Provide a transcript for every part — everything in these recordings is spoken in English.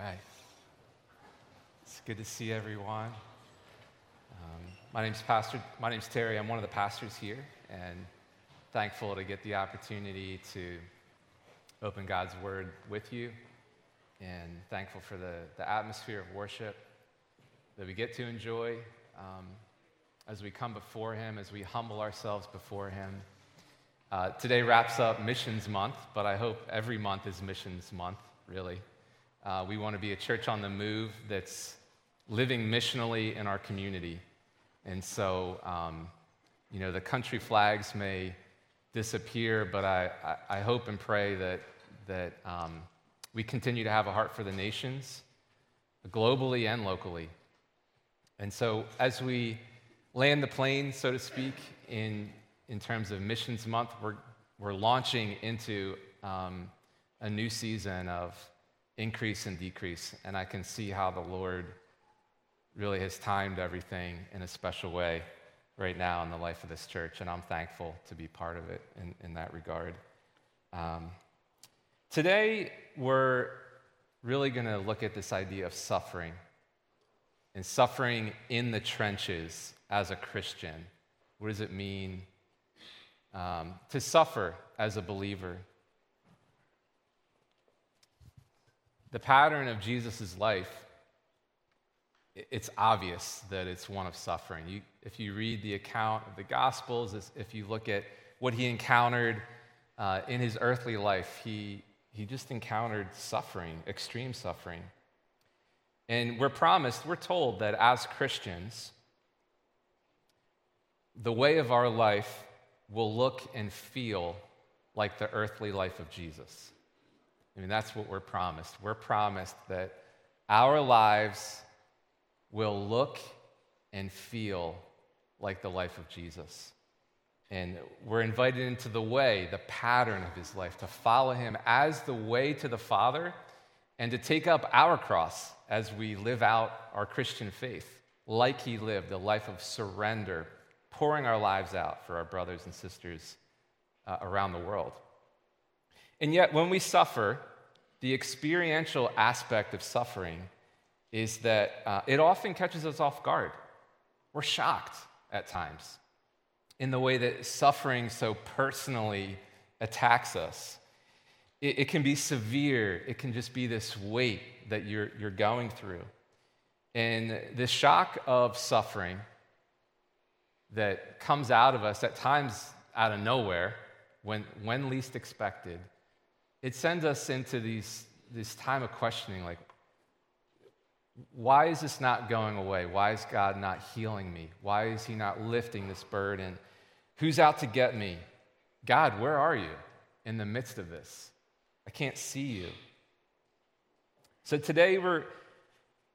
right. It's good to see everyone. Um, my name's Pastor. My name's Terry. I'm one of the pastors here, and thankful to get the opportunity to open God's Word with you, and thankful for the, the atmosphere of worship that we get to enjoy um, as we come before Him, as we humble ourselves before Him. Uh, today wraps up Missions Month, but I hope every month is Missions Month, really. Uh, we want to be a church on the move that's living missionally in our community. And so, um, you know, the country flags may disappear, but I, I, hope and pray that, that um, we continue to have a heart for the nations, globally and locally. And so, as we land the plane, so to speak, in, in terms of Missions Month, we're, we're launching into um, a new season of increase and decrease. And I can see how the Lord really has timed everything in a special way right now in the life of this church. And I'm thankful to be part of it in, in that regard. Um, today, we're really going to look at this idea of suffering and suffering in the trenches as a Christian. What does it mean um, to suffer as a believer? The pattern of Jesus' life, it's obvious that it's one of suffering. You, if you read the account of the Gospels, if you look at what he encountered uh, in his earthly life, he, he just encountered suffering, extreme suffering. And we're promised, we're told that as Christians, the way of our life will look and feel like the earthly life of Jesus. I mean, that's what we're promised. We're promised that our lives will look and feel like the life of Jesus. And we're invited into the way, the pattern of his life, to follow him as the way to the Father and to take up our cross as we live out our Christian faith, like he lived, a life of surrender, pouring our lives out for our brothers and sisters uh, around the world. And yet, when we suffer, the experiential aspect of suffering is that uh, it often catches us off guard. We're shocked at times in the way that suffering so personally attacks us. It, it can be severe, it can just be this weight that you're, you're going through. And the shock of suffering that comes out of us at times out of nowhere, when, when least expected, it sends us into these, this time of questioning like, why is this not going away? Why is God not healing me? Why is He not lifting this burden? Who's out to get me? God, where are you in the midst of this? I can't see you. So today we're,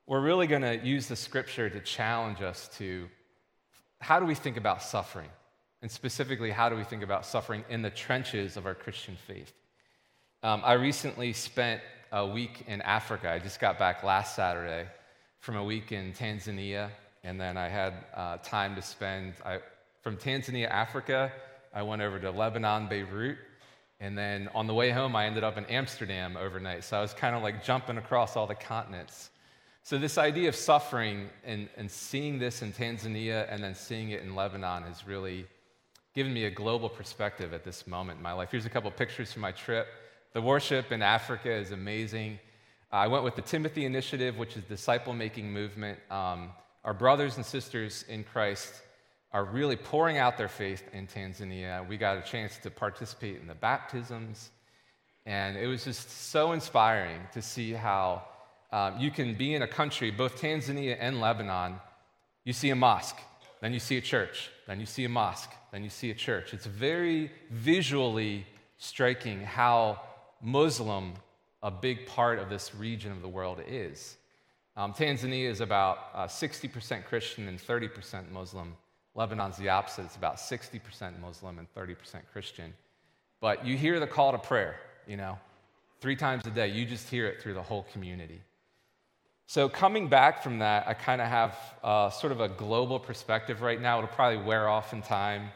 we're really going to use the scripture to challenge us to how do we think about suffering? And specifically, how do we think about suffering in the trenches of our Christian faith? Um, I recently spent a week in Africa. I just got back last Saturday from a week in Tanzania, and then I had uh, time to spend. I, from Tanzania, Africa, I went over to Lebanon, Beirut, and then on the way home, I ended up in Amsterdam overnight. So I was kind of like jumping across all the continents. So, this idea of suffering and, and seeing this in Tanzania and then seeing it in Lebanon has really given me a global perspective at this moment in my life. Here's a couple pictures from my trip. The worship in Africa is amazing. Uh, I went with the Timothy Initiative, which is disciple making movement. Um, our brothers and sisters in Christ are really pouring out their faith in Tanzania. We got a chance to participate in the baptisms, and it was just so inspiring to see how um, you can be in a country, both Tanzania and Lebanon. You see a mosque, then you see a church, then you see a mosque, then you see a church. It's very visually striking how Muslim a big part of this region of the world is. Um, Tanzania is about uh, 60% Christian and 30% Muslim. Lebanon's the opposite, it's about 60% Muslim and 30% Christian. But you hear the call to prayer, you know, three times a day. You just hear it through the whole community. So, coming back from that, I kind of have uh, sort of a global perspective right now. It'll probably wear off in time.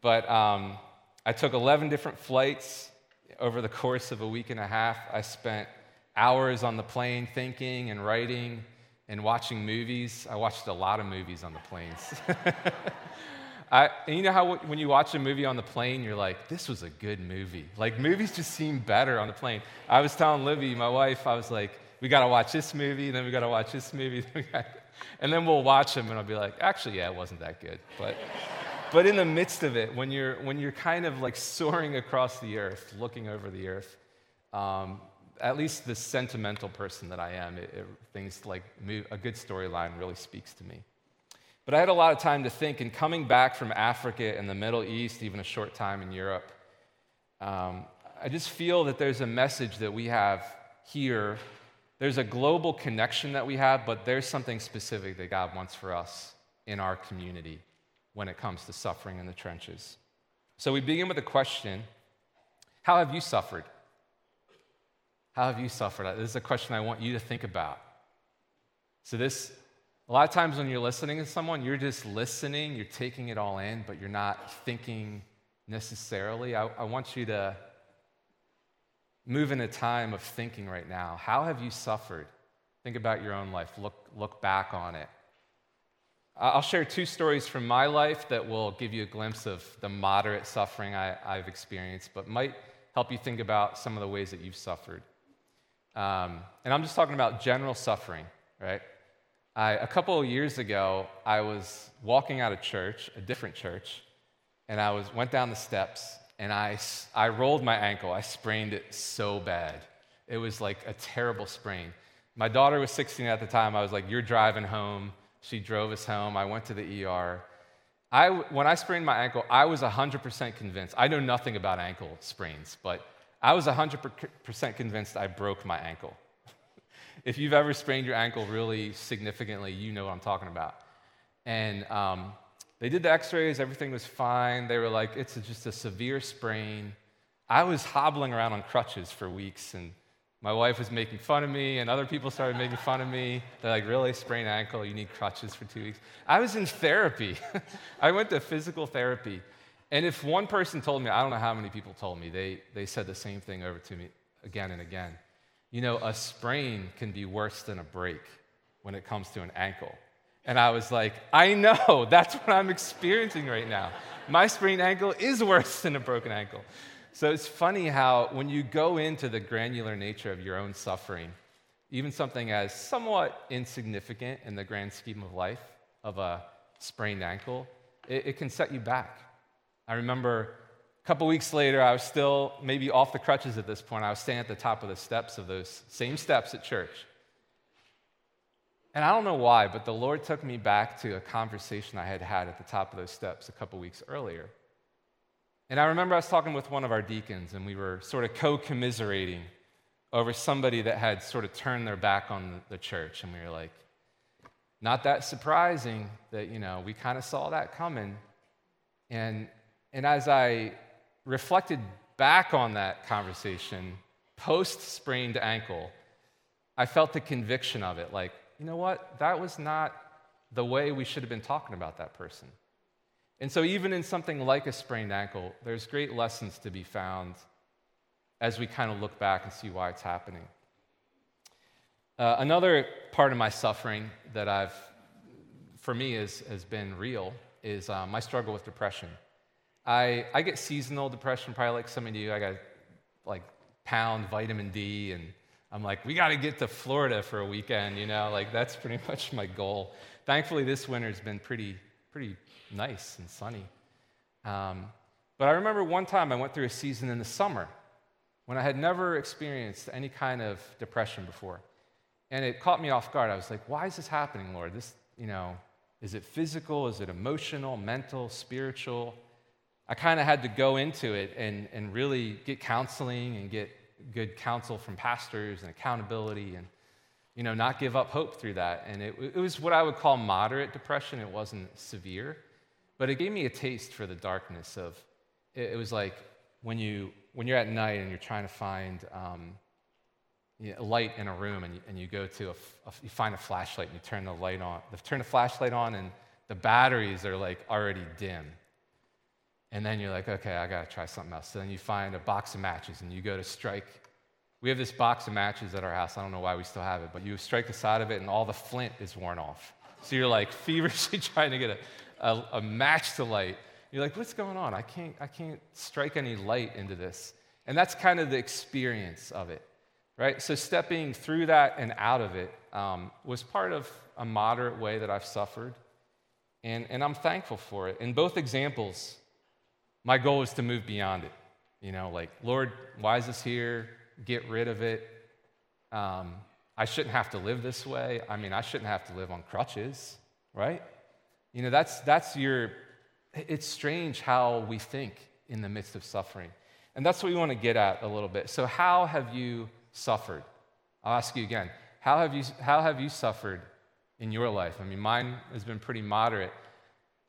But um, I took 11 different flights over the course of a week and a half, I spent hours on the plane thinking and writing and watching movies. I watched a lot of movies on the planes. I, and you know how when you watch a movie on the plane, you're like, this was a good movie. Like, movies just seem better on the plane. I was telling Libby, my wife, I was like, we got to watch this movie, then we got to watch this movie. and then we'll watch them, and I'll be like, actually, yeah, it wasn't that good. But, but in the midst of it, when you're, when you're kind of like soaring across the earth, looking over the earth, um, at least the sentimental person that I am, it, it, things like a good storyline really speaks to me. But I had a lot of time to think, and coming back from Africa and the Middle East, even a short time in Europe, um, I just feel that there's a message that we have here. There's a global connection that we have, but there's something specific that God wants for us in our community when it comes to suffering in the trenches. So we begin with a question How have you suffered? How have you suffered? Uh, this is a question I want you to think about. So, this, a lot of times when you're listening to someone, you're just listening, you're taking it all in, but you're not thinking necessarily. I, I want you to move in a time of thinking right now. How have you suffered? Think about your own life, look, look back on it. I'll share two stories from my life that will give you a glimpse of the moderate suffering I, have experienced, but might help you think about some of the ways that you've suffered. Um, and I'm just talking about general suffering, right? I, a couple of years ago, I was walking out of church, a different church, and I was, went down the steps and I, I rolled my ankle. I sprained it so bad. It was like a terrible sprain. My daughter was 16 at the time. I was like, You're driving home. She drove us home. I went to the ER. I, when I sprained my ankle, I was 100% convinced. I know nothing about ankle sprains, but I was 100% convinced I broke my ankle. if you've ever sprained your ankle really significantly, you know what I'm talking about. And um, they did the x rays, everything was fine. They were like, it's just a severe sprain. I was hobbling around on crutches for weeks, and my wife was making fun of me, and other people started making fun of me. They're like, really, sprained ankle, you need crutches for two weeks. I was in therapy. I went to physical therapy. And if one person told me, I don't know how many people told me, they, they said the same thing over to me again and again. You know, a sprain can be worse than a break when it comes to an ankle. And I was like, I know, that's what I'm experiencing right now. My sprained ankle is worse than a broken ankle. So it's funny how when you go into the granular nature of your own suffering, even something as somewhat insignificant in the grand scheme of life, of a sprained ankle, it, it can set you back. I remember a couple weeks later, I was still maybe off the crutches at this point. I was standing at the top of the steps of those same steps at church. And I don't know why, but the Lord took me back to a conversation I had had at the top of those steps a couple weeks earlier. And I remember I was talking with one of our deacons, and we were sort of co commiserating over somebody that had sort of turned their back on the church. And we were like, not that surprising that, you know, we kind of saw that coming. And and as I reflected back on that conversation, post sprained ankle, I felt the conviction of it like, you know what? That was not the way we should have been talking about that person. And so, even in something like a sprained ankle, there's great lessons to be found as we kind of look back and see why it's happening. Uh, another part of my suffering that I've, for me, is, has been real is uh, my struggle with depression. I, I get seasonal depression, probably like some of you. I got like pound vitamin D, and I'm like, we got to get to Florida for a weekend, you know? Like, that's pretty much my goal. Thankfully, this winter's been pretty, pretty nice and sunny. Um, but I remember one time I went through a season in the summer when I had never experienced any kind of depression before. And it caught me off guard. I was like, why is this happening, Lord? This, you know, is it physical? Is it emotional, mental, spiritual? I kind of had to go into it and, and really get counseling and get good counsel from pastors and accountability and you know not give up hope through that. And it, it was what i would call moderate depression. It wasn't severe but it gave me a taste for the darkness of it, it was like when you when you're at night and you're trying to find um, you know, light in a room and you, and you go to a, a, you find a flashlight and you turn the light on you turn the flashlight on and the batteries are like already dim. And then you're like, okay, I got to try something else. So then you find a box of matches and you go to strike We have this box of matches at our house. I don't know why we still have it, but you strike the side of it and all the flint is worn off. So you're like feverishly trying to get a, a, a match to light. You're like, what's going on? I can't, I can't strike any light into this. And that's kind of the experience of it, right? So stepping through that and out of it um, was part of a moderate way that I've suffered. And, and I'm thankful for it. In both examples, my goal is to move beyond it. You know, like, Lord, why is this here? Get rid of it. Um, I shouldn't have to live this way. I mean, I shouldn't have to live on crutches, right? You know, that's, that's your, it's strange how we think in the midst of suffering. And that's what we want to get at a little bit. So, how have you suffered? I'll ask you again. How have you, how have you suffered in your life? I mean, mine has been pretty moderate.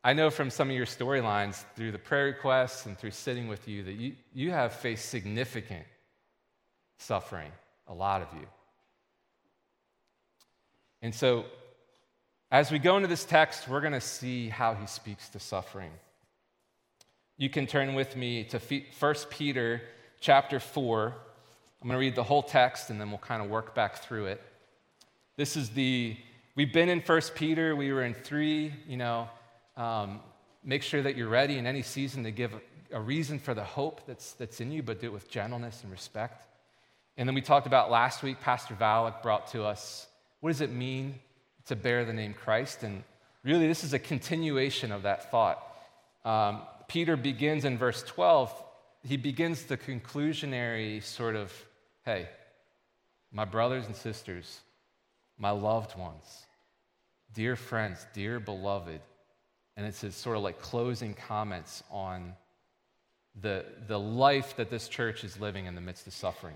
I know from some of your storylines through the prayer requests and through sitting with you that you, you have faced significant suffering, a lot of you. And so, as we go into this text, we're going to see how he speaks to suffering. You can turn with me to 1 Peter chapter 4. I'm going to read the whole text and then we'll kind of work back through it. This is the, we've been in 1 Peter, we were in 3, you know. Um, make sure that you're ready in any season to give a, a reason for the hope that's, that's in you, but do it with gentleness and respect. And then we talked about last week, Pastor Valak brought to us what does it mean to bear the name Christ? And really, this is a continuation of that thought. Um, Peter begins in verse 12, he begins the conclusionary sort of, hey, my brothers and sisters, my loved ones, dear friends, dear beloved. And it's his sort of like closing comments on the, the life that this church is living in the midst of suffering.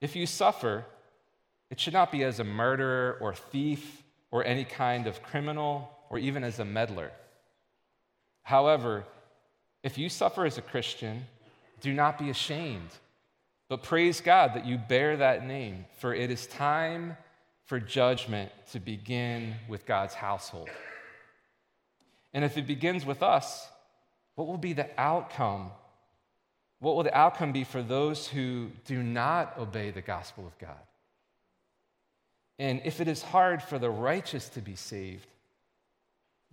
If you suffer, it should not be as a murderer or thief or any kind of criminal or even as a meddler. However, if you suffer as a Christian, do not be ashamed, but praise God that you bear that name, for it is time for judgment to begin with God's household. And if it begins with us, what will be the outcome what will the outcome be for those who do not obey the gospel of God? And if it is hard for the righteous to be saved,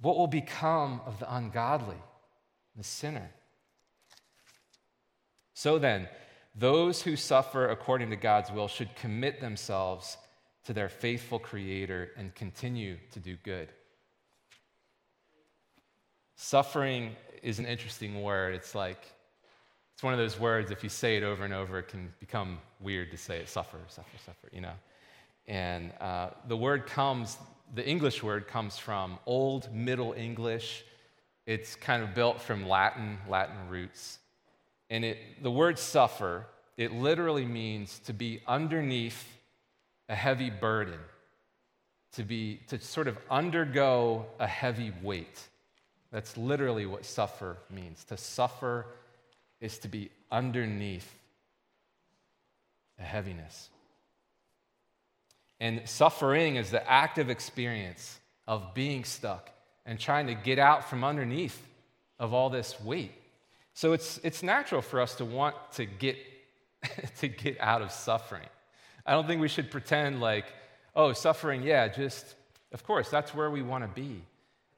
what will become of the ungodly, the sinner? So then, those who suffer according to God's will should commit themselves to their faithful Creator and continue to do good. Suffering is an interesting word. It's like it's one of those words, if you say it over and over, it can become weird to say it suffer, suffer, suffer, you know. And uh, the word comes, the English word comes from Old Middle English. It's kind of built from Latin, Latin roots. And it, the word suffer, it literally means to be underneath a heavy burden, to, be, to sort of undergo a heavy weight. That's literally what suffer means, to suffer is to be underneath a heaviness. And suffering is the active experience of being stuck and trying to get out from underneath of all this weight. So it's, it's natural for us to want to get, to get out of suffering. I don't think we should pretend like, oh, suffering, yeah, just, of course, that's where we want to be.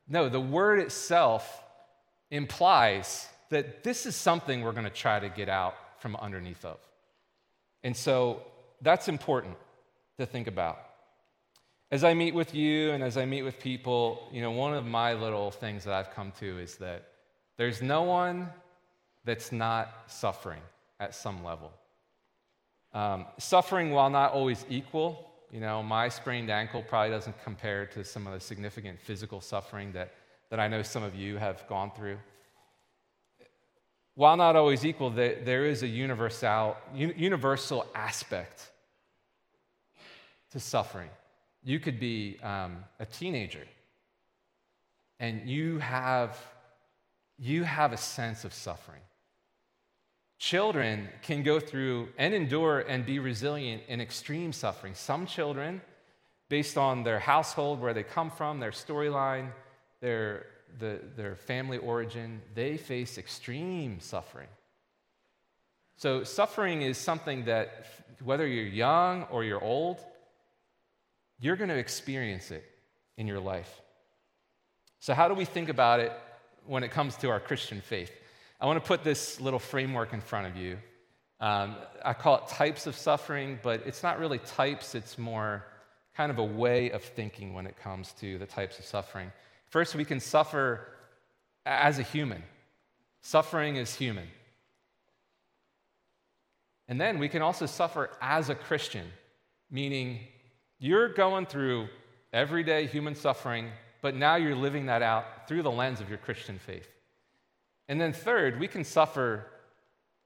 No, the word itself implies that this is something we're going to try to get out from underneath of. And so that's important to think about. As I meet with you and as I meet with people, you know, one of my little things that I've come to is that there's no one that's not suffering at some level. Um, suffering, while not always equal, you know, my sprained ankle probably doesn't compare to some of the significant physical suffering that, that I know some of you have gone through while not always equal, there is a universal, universal aspect to suffering. You could be um, a teenager and you have, you have a sense of suffering. Children can go through and endure and be resilient in extreme suffering. Some children, based on their household, where they come from, their storyline, their, the, their family origin, they face extreme suffering. So, suffering is something that, whether you're young or you're old, you're going to experience it in your life. So, how do we think about it when it comes to our Christian faith? I want to put this little framework in front of you. Um, I call it types of suffering, but it's not really types, it's more kind of a way of thinking when it comes to the types of suffering. First, we can suffer as a human, suffering is human. And then we can also suffer as a Christian, meaning you're going through everyday human suffering but now you're living that out through the lens of your Christian faith. And then, third, we can suffer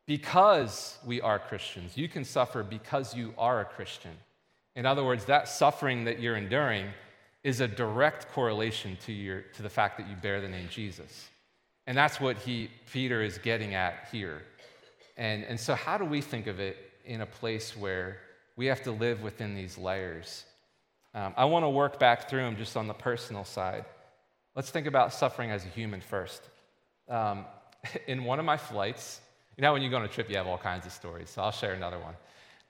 because we are Christians. You can suffer because you are a Christian. In other words, that suffering that you're enduring is a direct correlation to, your, to the fact that you bear the name Jesus. And that's what he, Peter is getting at here. And, and so, how do we think of it in a place where we have to live within these layers? Um, I want to work back through them just on the personal side. Let's think about suffering as a human first. Um, in one of my flights, you know, when you go on a trip, you have all kinds of stories, so I'll share another one.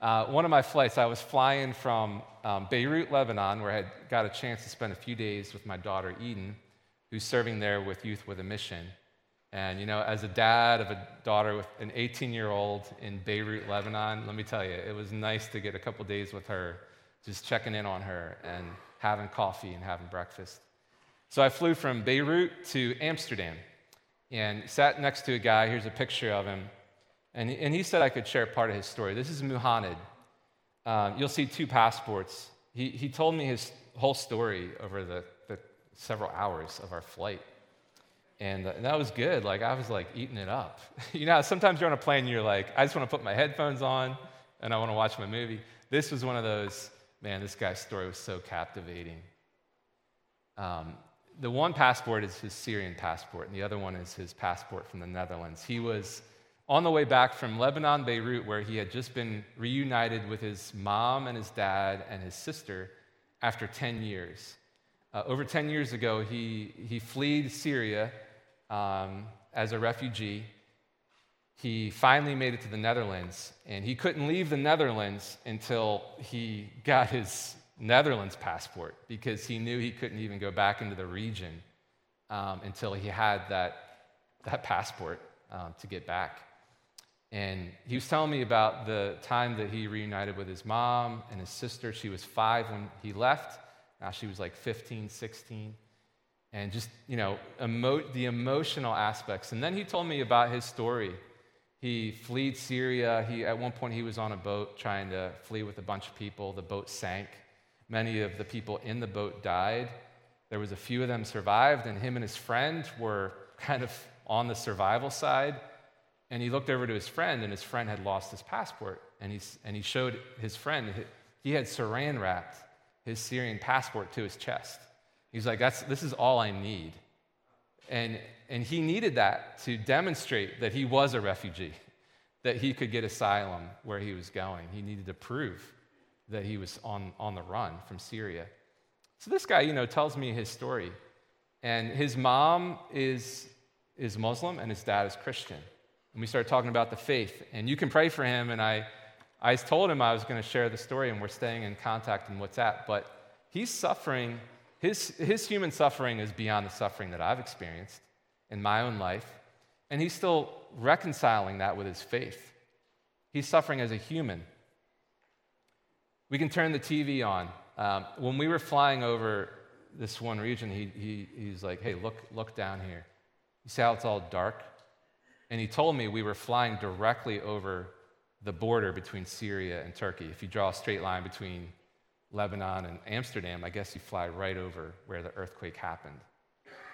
Uh, one of my flights, I was flying from um, Beirut, Lebanon, where I had got a chance to spend a few days with my daughter Eden, who's serving there with Youth with a Mission. And, you know, as a dad of a daughter with an 18 year old in Beirut, Lebanon, let me tell you, it was nice to get a couple days with her just checking in on her and having coffee and having breakfast. So I flew from Beirut to Amsterdam and sat next to a guy. Here's a picture of him. And he, and he said I could share part of his story. This is Muhammad. Uh, you'll see two passports. He, he told me his whole story over the, the several hours of our flight. And, uh, and that was good. Like, I was like eating it up. you know, sometimes you're on a plane, and you're like, I just want to put my headphones on and I want to watch my movie. This was one of those man, this guy's story was so captivating. Um, the one passport is his Syrian passport, and the other one is his passport from the Netherlands. He was on the way back from Lebanon, Beirut, where he had just been reunited with his mom and his dad and his sister after 10 years. Uh, over 10 years ago, he, he fled Syria um, as a refugee he finally made it to the Netherlands, and he couldn't leave the Netherlands until he got his Netherlands passport because he knew he couldn't even go back into the region um, until he had that, that passport um, to get back. And he was telling me about the time that he reunited with his mom and his sister. She was five when he left. Now she was like 15, 16. And just, you know, emo- the emotional aspects. And then he told me about his story he fled Syria. He, at one point, he was on a boat trying to flee with a bunch of people. The boat sank. Many of the people in the boat died. There was a few of them survived, and him and his friend were kind of on the survival side. And he looked over to his friend, and his friend had lost his passport. And he, and he showed his friend, he had saran wrapped his Syrian passport to his chest. He's like, That's, This is all I need. And, and he needed that to demonstrate that he was a refugee, that he could get asylum where he was going. He needed to prove that he was on, on the run from Syria. So this guy, you know, tells me his story. And his mom is, is Muslim and his dad is Christian. And we started talking about the faith. And you can pray for him. And I, I told him I was going to share the story, and we're staying in contact in WhatsApp. But he's suffering his, his human suffering is beyond the suffering that I've experienced in my own life, and he's still reconciling that with his faith. He's suffering as a human. We can turn the TV on. Um, when we were flying over this one region, he, he, he's like, hey, look, look down here. You see how it's all dark? And he told me we were flying directly over the border between Syria and Turkey. If you draw a straight line between Lebanon and Amsterdam, I guess you fly right over where the earthquake happened.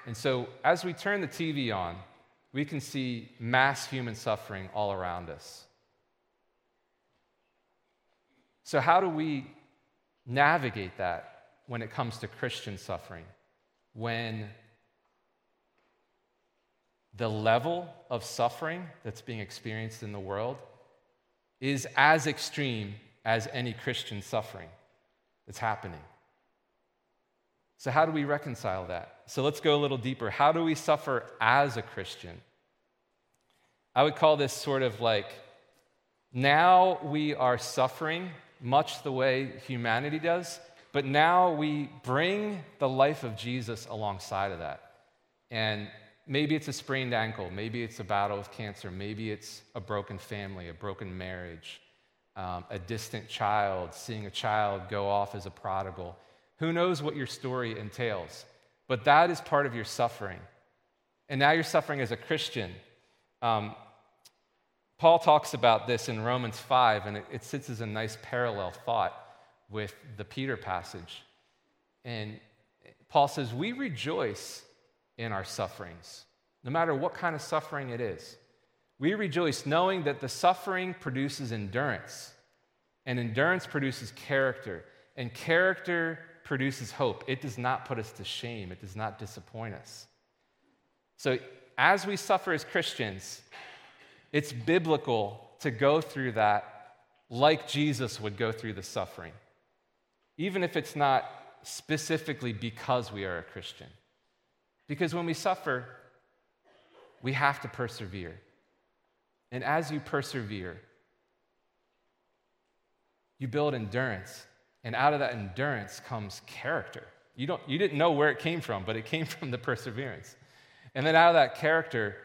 And so, as we turn the TV on, we can see mass human suffering all around us. So, how do we navigate that when it comes to Christian suffering? When the level of suffering that's being experienced in the world is as extreme as any Christian suffering that's happening. So, how do we reconcile that? So, let's go a little deeper. How do we suffer as a Christian? I would call this sort of like now we are suffering much the way humanity does, but now we bring the life of Jesus alongside of that. And maybe it's a sprained ankle, maybe it's a battle with cancer, maybe it's a broken family, a broken marriage, um, a distant child, seeing a child go off as a prodigal who knows what your story entails? But that is part of your suffering. And now you're suffering as a Christian. Um, Paul talks about this in Romans 5, and it, it sits as a nice parallel thought with the Peter passage. And Paul says, We rejoice in our sufferings, no matter what kind of suffering it is. We rejoice knowing that the suffering produces endurance, and endurance produces character, and character produces hope. It does not put us to shame, it does not disappoint us. So, as we suffer as Christians, it's biblical to go through that like Jesus would go through the suffering, even if it's not specifically because we are a Christian. Because when we suffer, we have to persevere. And as you persevere, you build endurance and out of that endurance comes character. You, don't, you didn't know where it came from, but it came from the perseverance. And then out of that character,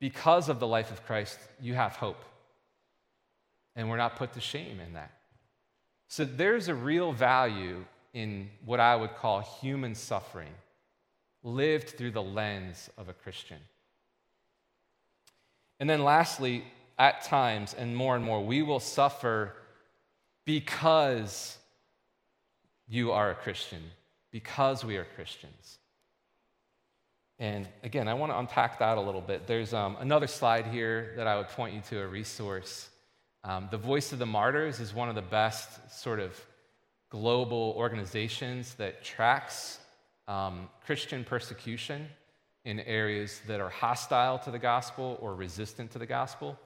because of the life of Christ, you have hope. And we're not put to shame in that. So there's a real value in what I would call human suffering, lived through the lens of a Christian. And then lastly, at times, and more and more, we will suffer because you are a Christian because we are Christians. And again, I want to unpack that a little bit. There's um, another slide here that I would point you to a resource. Um, the Voice of the Martyrs is one of the best sort of global organizations that tracks um, Christian persecution in areas that are hostile to the gospel or resistant to the gospel.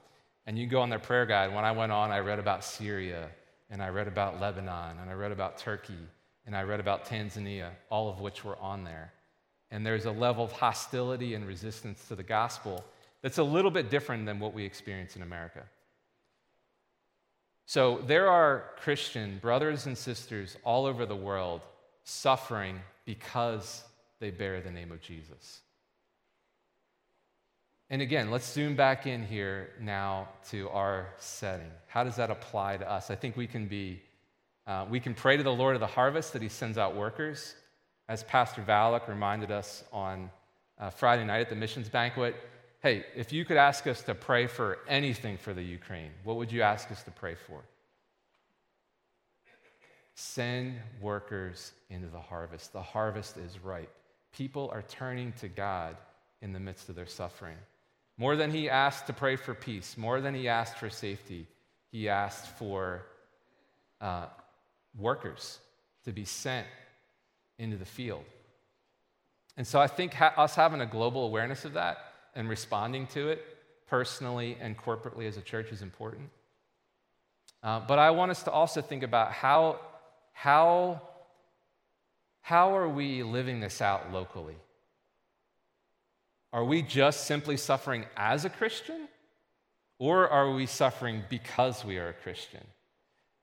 And you go on their prayer guide. When I went on, I read about Syria and I read about Lebanon, and I read about Turkey, and I read about Tanzania, all of which were on there. And there's a level of hostility and resistance to the gospel that's a little bit different than what we experience in America. So there are Christian brothers and sisters all over the world suffering because they bear the name of Jesus. And again, let's zoom back in here now to our setting. How does that apply to us? I think we can be, uh, we can pray to the Lord of the harvest that He sends out workers. As Pastor Valak reminded us on uh, Friday night at the missions banquet, hey, if you could ask us to pray for anything for the Ukraine, what would you ask us to pray for? Send workers into the harvest. The harvest is ripe. People are turning to God in the midst of their suffering. More than he asked to pray for peace, more than he asked for safety, he asked for uh, workers to be sent into the field. And so I think ha- us having a global awareness of that and responding to it personally and corporately as a church is important. Uh, but I want us to also think about how, how, how are we living this out locally? Are we just simply suffering as a Christian? Or are we suffering because we are a Christian?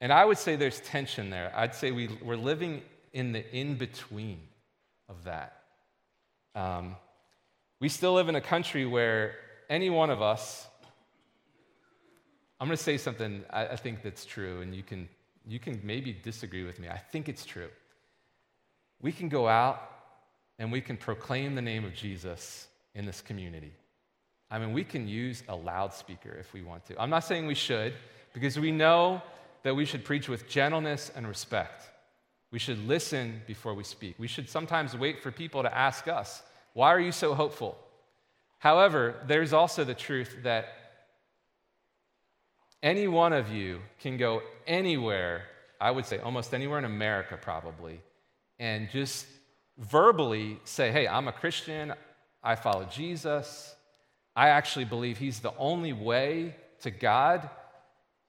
And I would say there's tension there. I'd say we, we're living in the in between of that. Um, we still live in a country where any one of us, I'm going to say something I, I think that's true, and you can, you can maybe disagree with me. I think it's true. We can go out and we can proclaim the name of Jesus in this community. I mean, we can use a loudspeaker if we want to. I'm not saying we should, because we know that we should preach with gentleness and respect. We should listen before we speak. We should sometimes wait for people to ask us, Why are you so hopeful? However, there's also the truth that any one of you can go anywhere, I would say almost anywhere in America probably, and just verbally say, hey, I'm a Christian, I follow Jesus, I actually believe he's the only way to God.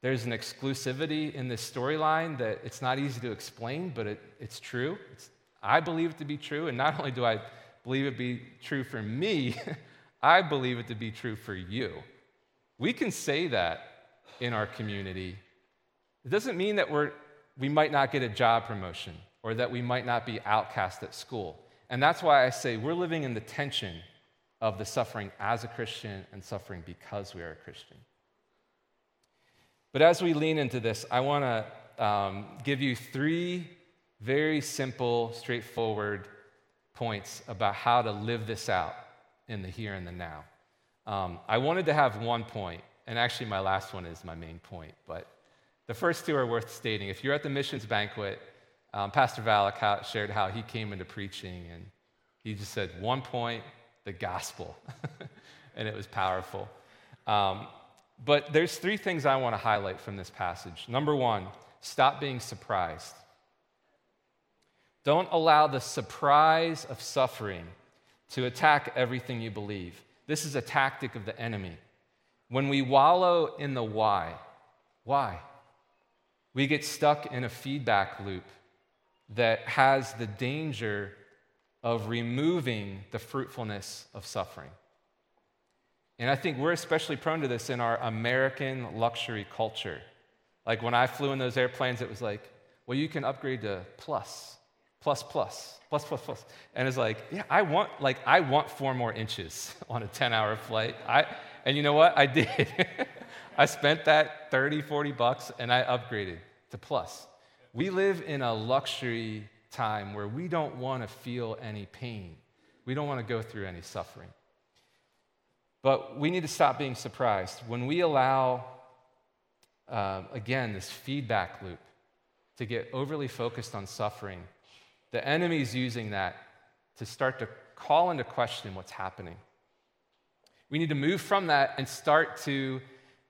There's an exclusivity in this storyline that it's not easy to explain, but it, it's true. It's, I believe it to be true, and not only do I believe it to be true for me, I believe it to be true for you. We can say that in our community. It doesn't mean that we're, we might not get a job promotion or that we might not be outcast at school. And that's why I say we're living in the tension of the suffering as a Christian and suffering because we are a Christian. But as we lean into this, I want to um, give you three very simple, straightforward points about how to live this out in the here and the now. Um, I wanted to have one point, and actually, my last one is my main point, but the first two are worth stating. If you're at the missions banquet, um, Pastor Valak shared how he came into preaching, and he just said, one point, the gospel. and it was powerful. Um, but there's three things I want to highlight from this passage. Number one, stop being surprised. Don't allow the surprise of suffering to attack everything you believe. This is a tactic of the enemy. When we wallow in the why, why? We get stuck in a feedback loop that has the danger of removing the fruitfulness of suffering. And I think we're especially prone to this in our American luxury culture. Like when I flew in those airplanes, it was like, well, you can upgrade to plus, plus, plus, plus, plus, plus. And it's like, yeah, I want, like, I want four more inches on a 10 hour flight. I, and you know what? I did. I spent that 30, 40 bucks and I upgraded to plus. We live in a luxury time where we don't want to feel any pain. We don't want to go through any suffering. But we need to stop being surprised. When we allow, uh, again, this feedback loop to get overly focused on suffering, the enemy's using that to start to call into question what's happening. We need to move from that and start to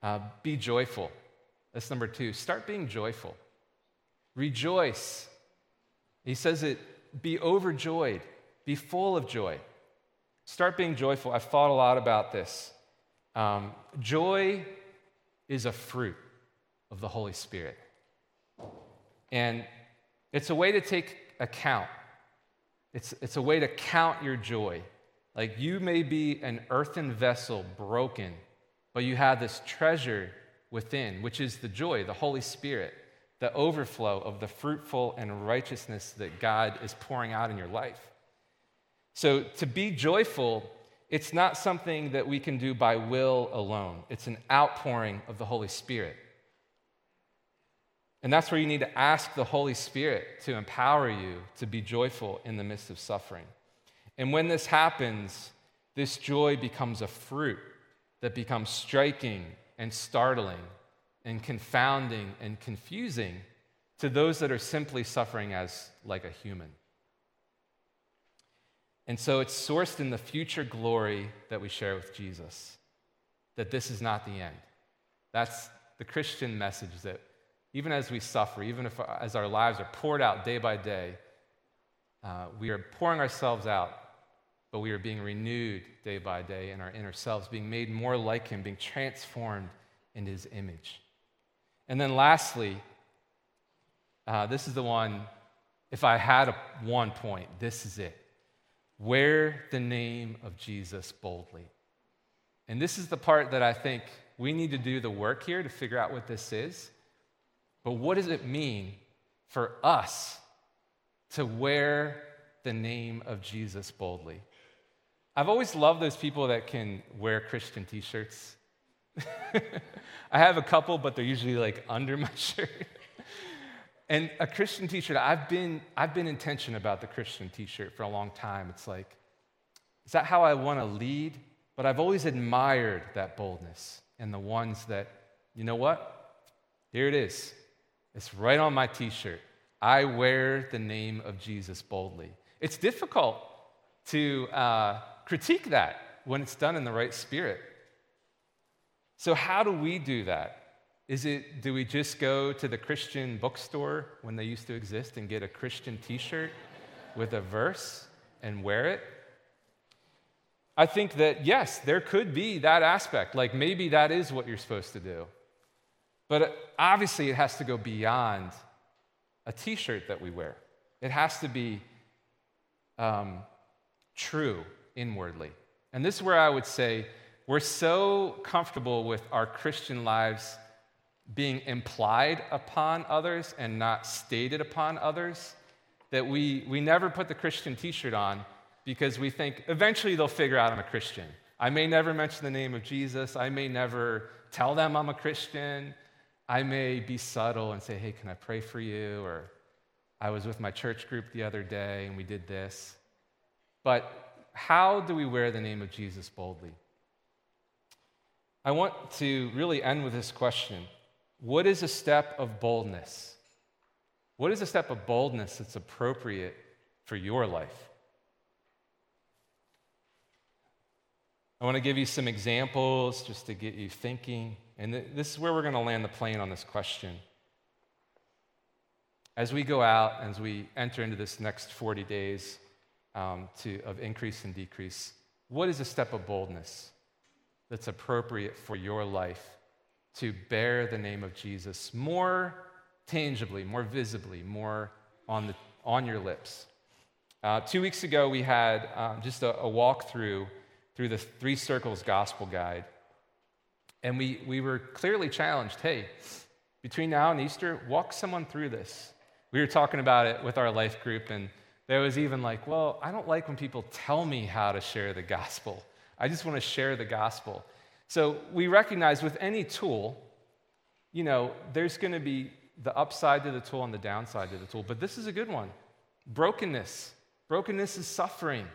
uh, be joyful. That's number two. Start being joyful. Rejoice he says it be overjoyed, be full of joy. Start being joyful. I've thought a lot about this. Um, joy is a fruit of the Holy Spirit. And it's a way to take account. It's, it's a way to count your joy. Like you may be an earthen vessel broken, but you have this treasure within, which is the joy, the Holy Spirit the overflow of the fruitful and righteousness that God is pouring out in your life. So, to be joyful, it's not something that we can do by will alone, it's an outpouring of the Holy Spirit. And that's where you need to ask the Holy Spirit to empower you to be joyful in the midst of suffering. And when this happens, this joy becomes a fruit that becomes striking and startling and confounding and confusing to those that are simply suffering as like a human. And so it's sourced in the future glory that we share with Jesus, that this is not the end. That's the Christian message that even as we suffer, even if as our lives are poured out day by day, uh, we are pouring ourselves out, but we are being renewed day by day in our inner selves, being made more like Him, being transformed in His image. And then lastly, uh, this is the one, if I had a one point, this is it. Wear the name of Jesus boldly. And this is the part that I think we need to do the work here to figure out what this is. But what does it mean for us to wear the name of Jesus boldly? I've always loved those people that can wear Christian t shirts. I have a couple, but they're usually like under my shirt. and a Christian t shirt, I've been, I've been intention about the Christian t shirt for a long time. It's like, is that how I want to lead? But I've always admired that boldness and the ones that, you know what? Here it is. It's right on my t shirt. I wear the name of Jesus boldly. It's difficult to uh, critique that when it's done in the right spirit. So, how do we do that? Is it, do we just go to the Christian bookstore when they used to exist and get a Christian t shirt with a verse and wear it? I think that, yes, there could be that aspect. Like maybe that is what you're supposed to do. But obviously, it has to go beyond a t shirt that we wear, it has to be um, true inwardly. And this is where I would say we're so comfortable with our Christian lives being implied upon others and not stated upon others that we, we never put the Christian t shirt on because we think eventually they'll figure out I'm a Christian. I may never mention the name of Jesus. I may never tell them I'm a Christian. I may be subtle and say, hey, can I pray for you? Or I was with my church group the other day and we did this. But how do we wear the name of Jesus boldly? I want to really end with this question What is a step of boldness? What is a step of boldness that's appropriate for your life? I want to give you some examples just to get you thinking. And this is where we're going to land the plane on this question. As we go out, as we enter into this next 40 days um, to, of increase and decrease, what is a step of boldness that's appropriate for your life to bear the name of Jesus more tangibly, more visibly, more on, the, on your lips? Uh, two weeks ago, we had um, just a, a walkthrough through the Three Circles Gospel Guide. And we, we were clearly challenged hey, between now and Easter, walk someone through this. We were talking about it with our life group, and there was even like, well, I don't like when people tell me how to share the gospel. I just want to share the gospel. So we recognize with any tool, you know, there's going to be the upside to the tool and the downside to the tool, but this is a good one. Brokenness. Brokenness is suffering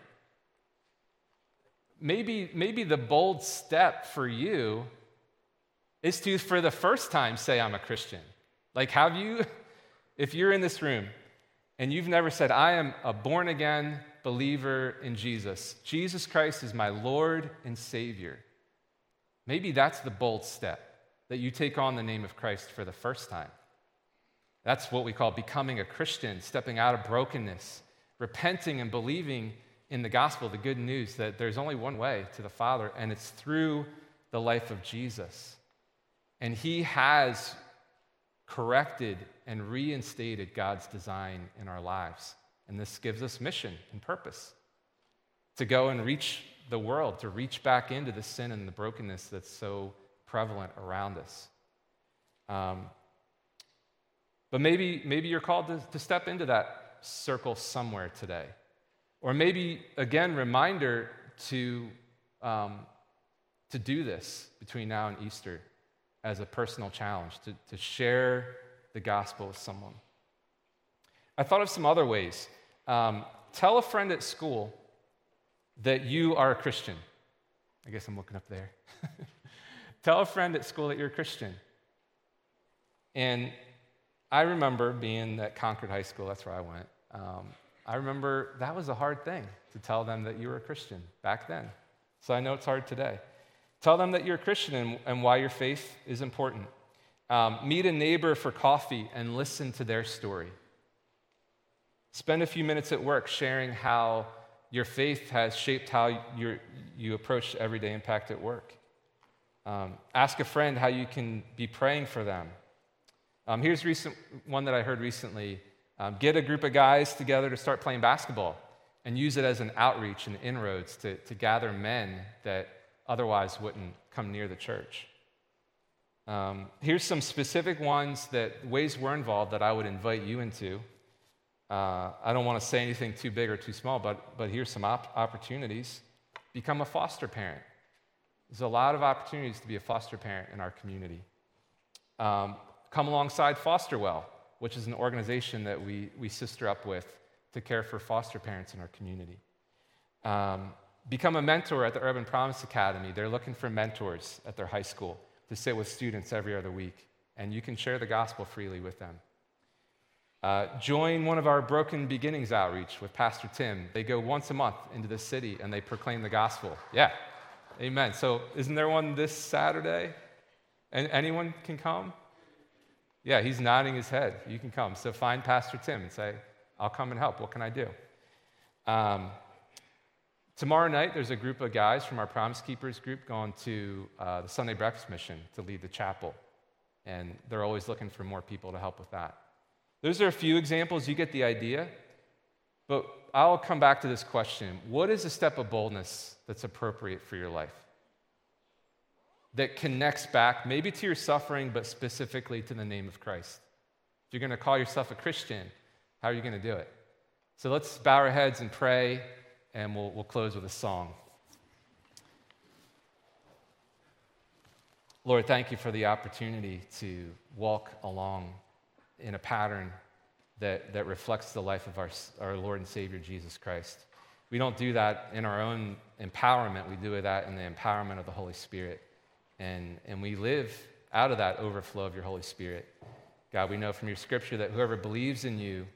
maybe, maybe the bold step for you is to, for the first time, say, I'm a Christian. Like, have you, if you're in this room and you've never said, I am a born again believer in Jesus, Jesus Christ is my Lord and Savior, maybe that's the bold step that you take on the name of Christ for the first time. That's what we call becoming a Christian, stepping out of brokenness, repenting and believing in the gospel the good news that there's only one way to the Father, and it's through the life of Jesus. And He has corrected and reinstated God's design in our lives. And this gives us mission and purpose to go and reach the world, to reach back into the sin and the brokenness that's so prevalent around us. Um, but maybe, maybe you're called to, to step into that circle somewhere today. Or maybe, again, reminder to, um, to do this between now and Easter as a personal challenge, to, to share the gospel with someone. I thought of some other ways. Um, tell a friend at school that you are a Christian. I guess I'm looking up there. tell a friend at school that you're a Christian. And I remember being at Concord High School, that's where I went. Um, I remember that was a hard thing to tell them that you were a Christian back then. So I know it's hard today. Tell them that you're a Christian and, and why your faith is important. Um, meet a neighbor for coffee and listen to their story. Spend a few minutes at work sharing how your faith has shaped how you approach everyday impact at work. Um, ask a friend how you can be praying for them. Um, here's recent one that I heard recently. Um, get a group of guys together to start playing basketball and use it as an outreach and inroads to, to gather men that otherwise wouldn't come near the church. Um, here's some specific ones that ways we're involved that I would invite you into. Uh, I don't want to say anything too big or too small, but, but here's some op- opportunities. Become a foster parent. There's a lot of opportunities to be a foster parent in our community. Um, come alongside Fosterwell which is an organization that we, we sister up with to care for foster parents in our community. Um, become a mentor at the Urban Promise Academy. They're looking for mentors at their high school to sit with students every other week, and you can share the gospel freely with them. Uh, join one of our Broken Beginnings outreach with Pastor Tim. They go once a month into the city and they proclaim the gospel. Yeah, Amen. So, isn't there one this Saturday? And anyone can come? Yeah, he's nodding his head. You can come. So, find Pastor Tim and say, I'll come and help. What can I do? Um, tomorrow night, there's a group of guys from our Promise Keepers group going to uh, the Sunday breakfast mission to lead the chapel. And they're always looking for more people to help with that. Those are a few examples. You get the idea. But I'll come back to this question What is a step of boldness that's appropriate for your life? That connects back maybe to your suffering, but specifically to the name of Christ. If you're going to call yourself a Christian, how are you going to do it? So let's bow our heads and pray, and we'll, we'll close with a song. Lord, thank you for the opportunity to walk along in a pattern that, that reflects the life of our, our Lord and Savior Jesus Christ. We don't do that in our own empowerment, we do that in the empowerment of the Holy Spirit. And, and we live out of that overflow of your Holy Spirit. God, we know from your scripture that whoever believes in you,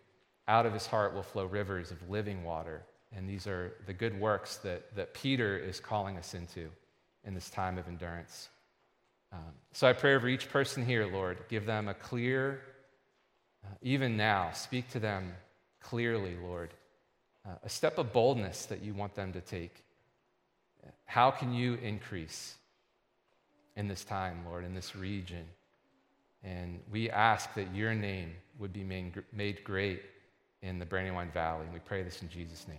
out of his heart will flow rivers of living water. And these are the good works that, that Peter is calling us into in this time of endurance. Um, so I pray over each person here, Lord, give them a clear uh, even now, speak to them clearly, Lord. Uh, a step of boldness that you want them to take. How can you increase in this time, Lord, in this region? And we ask that your name would be made, great in the Brandywine Valley. And we pray this in Jesus' name.